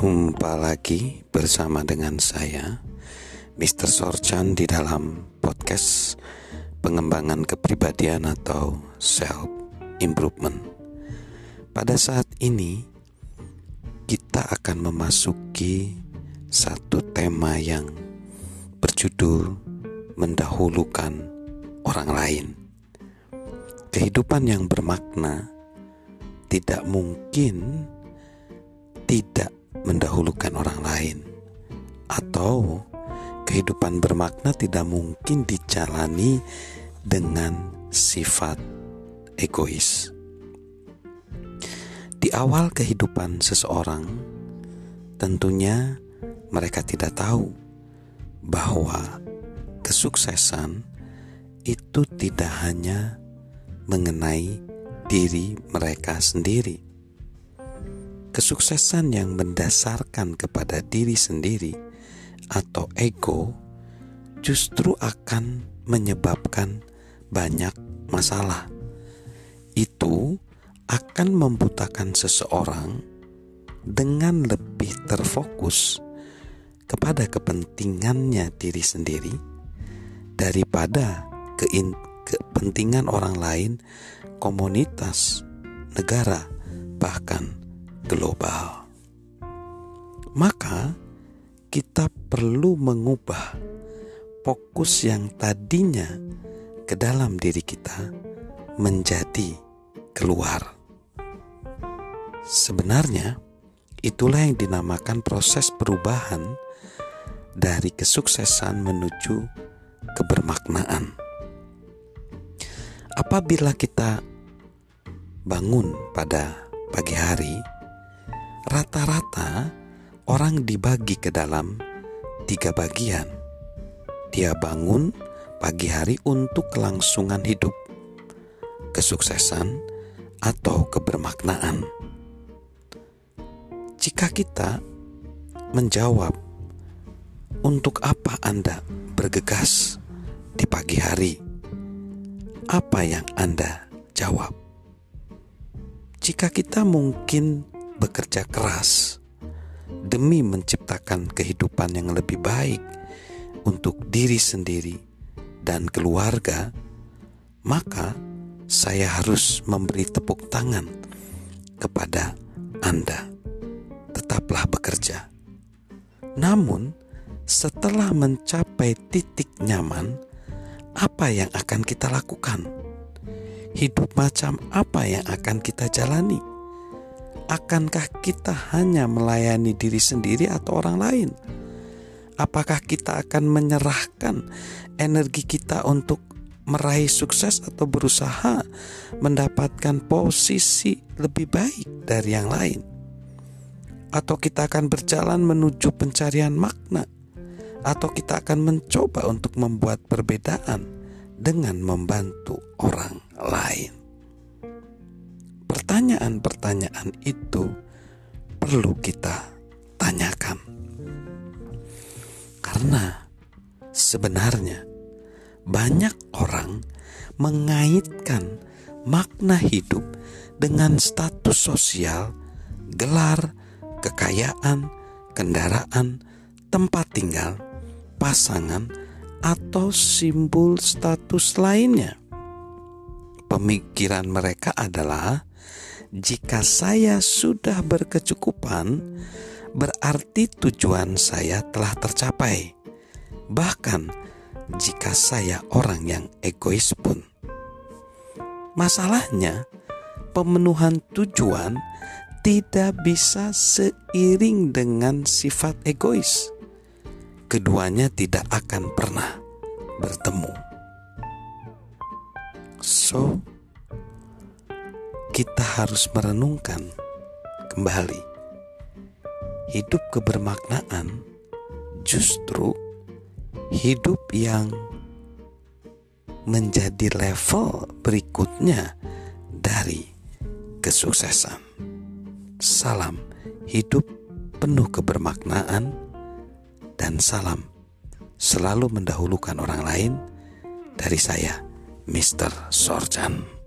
Berjumpa lagi bersama dengan saya Mr. Sorchan di dalam podcast pengembangan kepribadian atau self improvement. Pada saat ini kita akan memasuki satu tema yang berjudul mendahulukan orang lain. Kehidupan yang bermakna tidak mungkin tidak mendahulukan orang lain, atau kehidupan bermakna tidak mungkin dijalani dengan sifat egois. Di awal kehidupan seseorang, tentunya mereka tidak tahu bahwa kesuksesan itu tidak hanya mengenai diri mereka sendiri Kesuksesan yang mendasarkan kepada diri sendiri atau ego justru akan menyebabkan banyak masalah. Itu akan membutakan seseorang dengan lebih terfokus kepada kepentingannya diri sendiri daripada kepentingan orang lain, komunitas, negara, bahkan global. Maka kita perlu mengubah fokus yang tadinya ke dalam diri kita menjadi keluar. Sebenarnya, itulah yang dinamakan proses perubahan dari kesuksesan menuju kebermaknaan. Apabila kita bangun pada pagi hari, Rata-rata orang dibagi ke dalam tiga bagian. Dia bangun pagi hari untuk kelangsungan hidup, kesuksesan, atau kebermaknaan. Jika kita menjawab, "Untuk apa Anda bergegas di pagi hari?" Apa yang Anda jawab? Jika kita mungkin bekerja keras demi menciptakan kehidupan yang lebih baik untuk diri sendiri dan keluarga, maka saya harus memberi tepuk tangan kepada Anda. Tetaplah bekerja. Namun, setelah mencapai titik nyaman, apa yang akan kita lakukan? Hidup macam apa yang akan kita jalani? Akankah kita hanya melayani diri sendiri atau orang lain? Apakah kita akan menyerahkan energi kita untuk meraih sukses atau berusaha mendapatkan posisi lebih baik dari yang lain? Atau kita akan berjalan menuju pencarian makna? Atau kita akan mencoba untuk membuat perbedaan dengan membantu orang lain? Pertanyaan-pertanyaan itu perlu kita tanyakan, karena sebenarnya banyak orang mengaitkan makna hidup dengan status sosial, gelar, kekayaan, kendaraan, tempat tinggal, pasangan, atau simbol status lainnya. Pemikiran mereka adalah jika saya sudah berkecukupan, berarti tujuan saya telah tercapai. Bahkan jika saya orang yang egois pun. Masalahnya, pemenuhan tujuan tidak bisa seiring dengan sifat egois. Keduanya tidak akan pernah bertemu. So, kita harus merenungkan kembali. Hidup kebermaknaan justru hidup yang menjadi level berikutnya dari kesuksesan. Salam hidup penuh kebermaknaan dan salam selalu mendahulukan orang lain dari saya, Mr. Sorjan.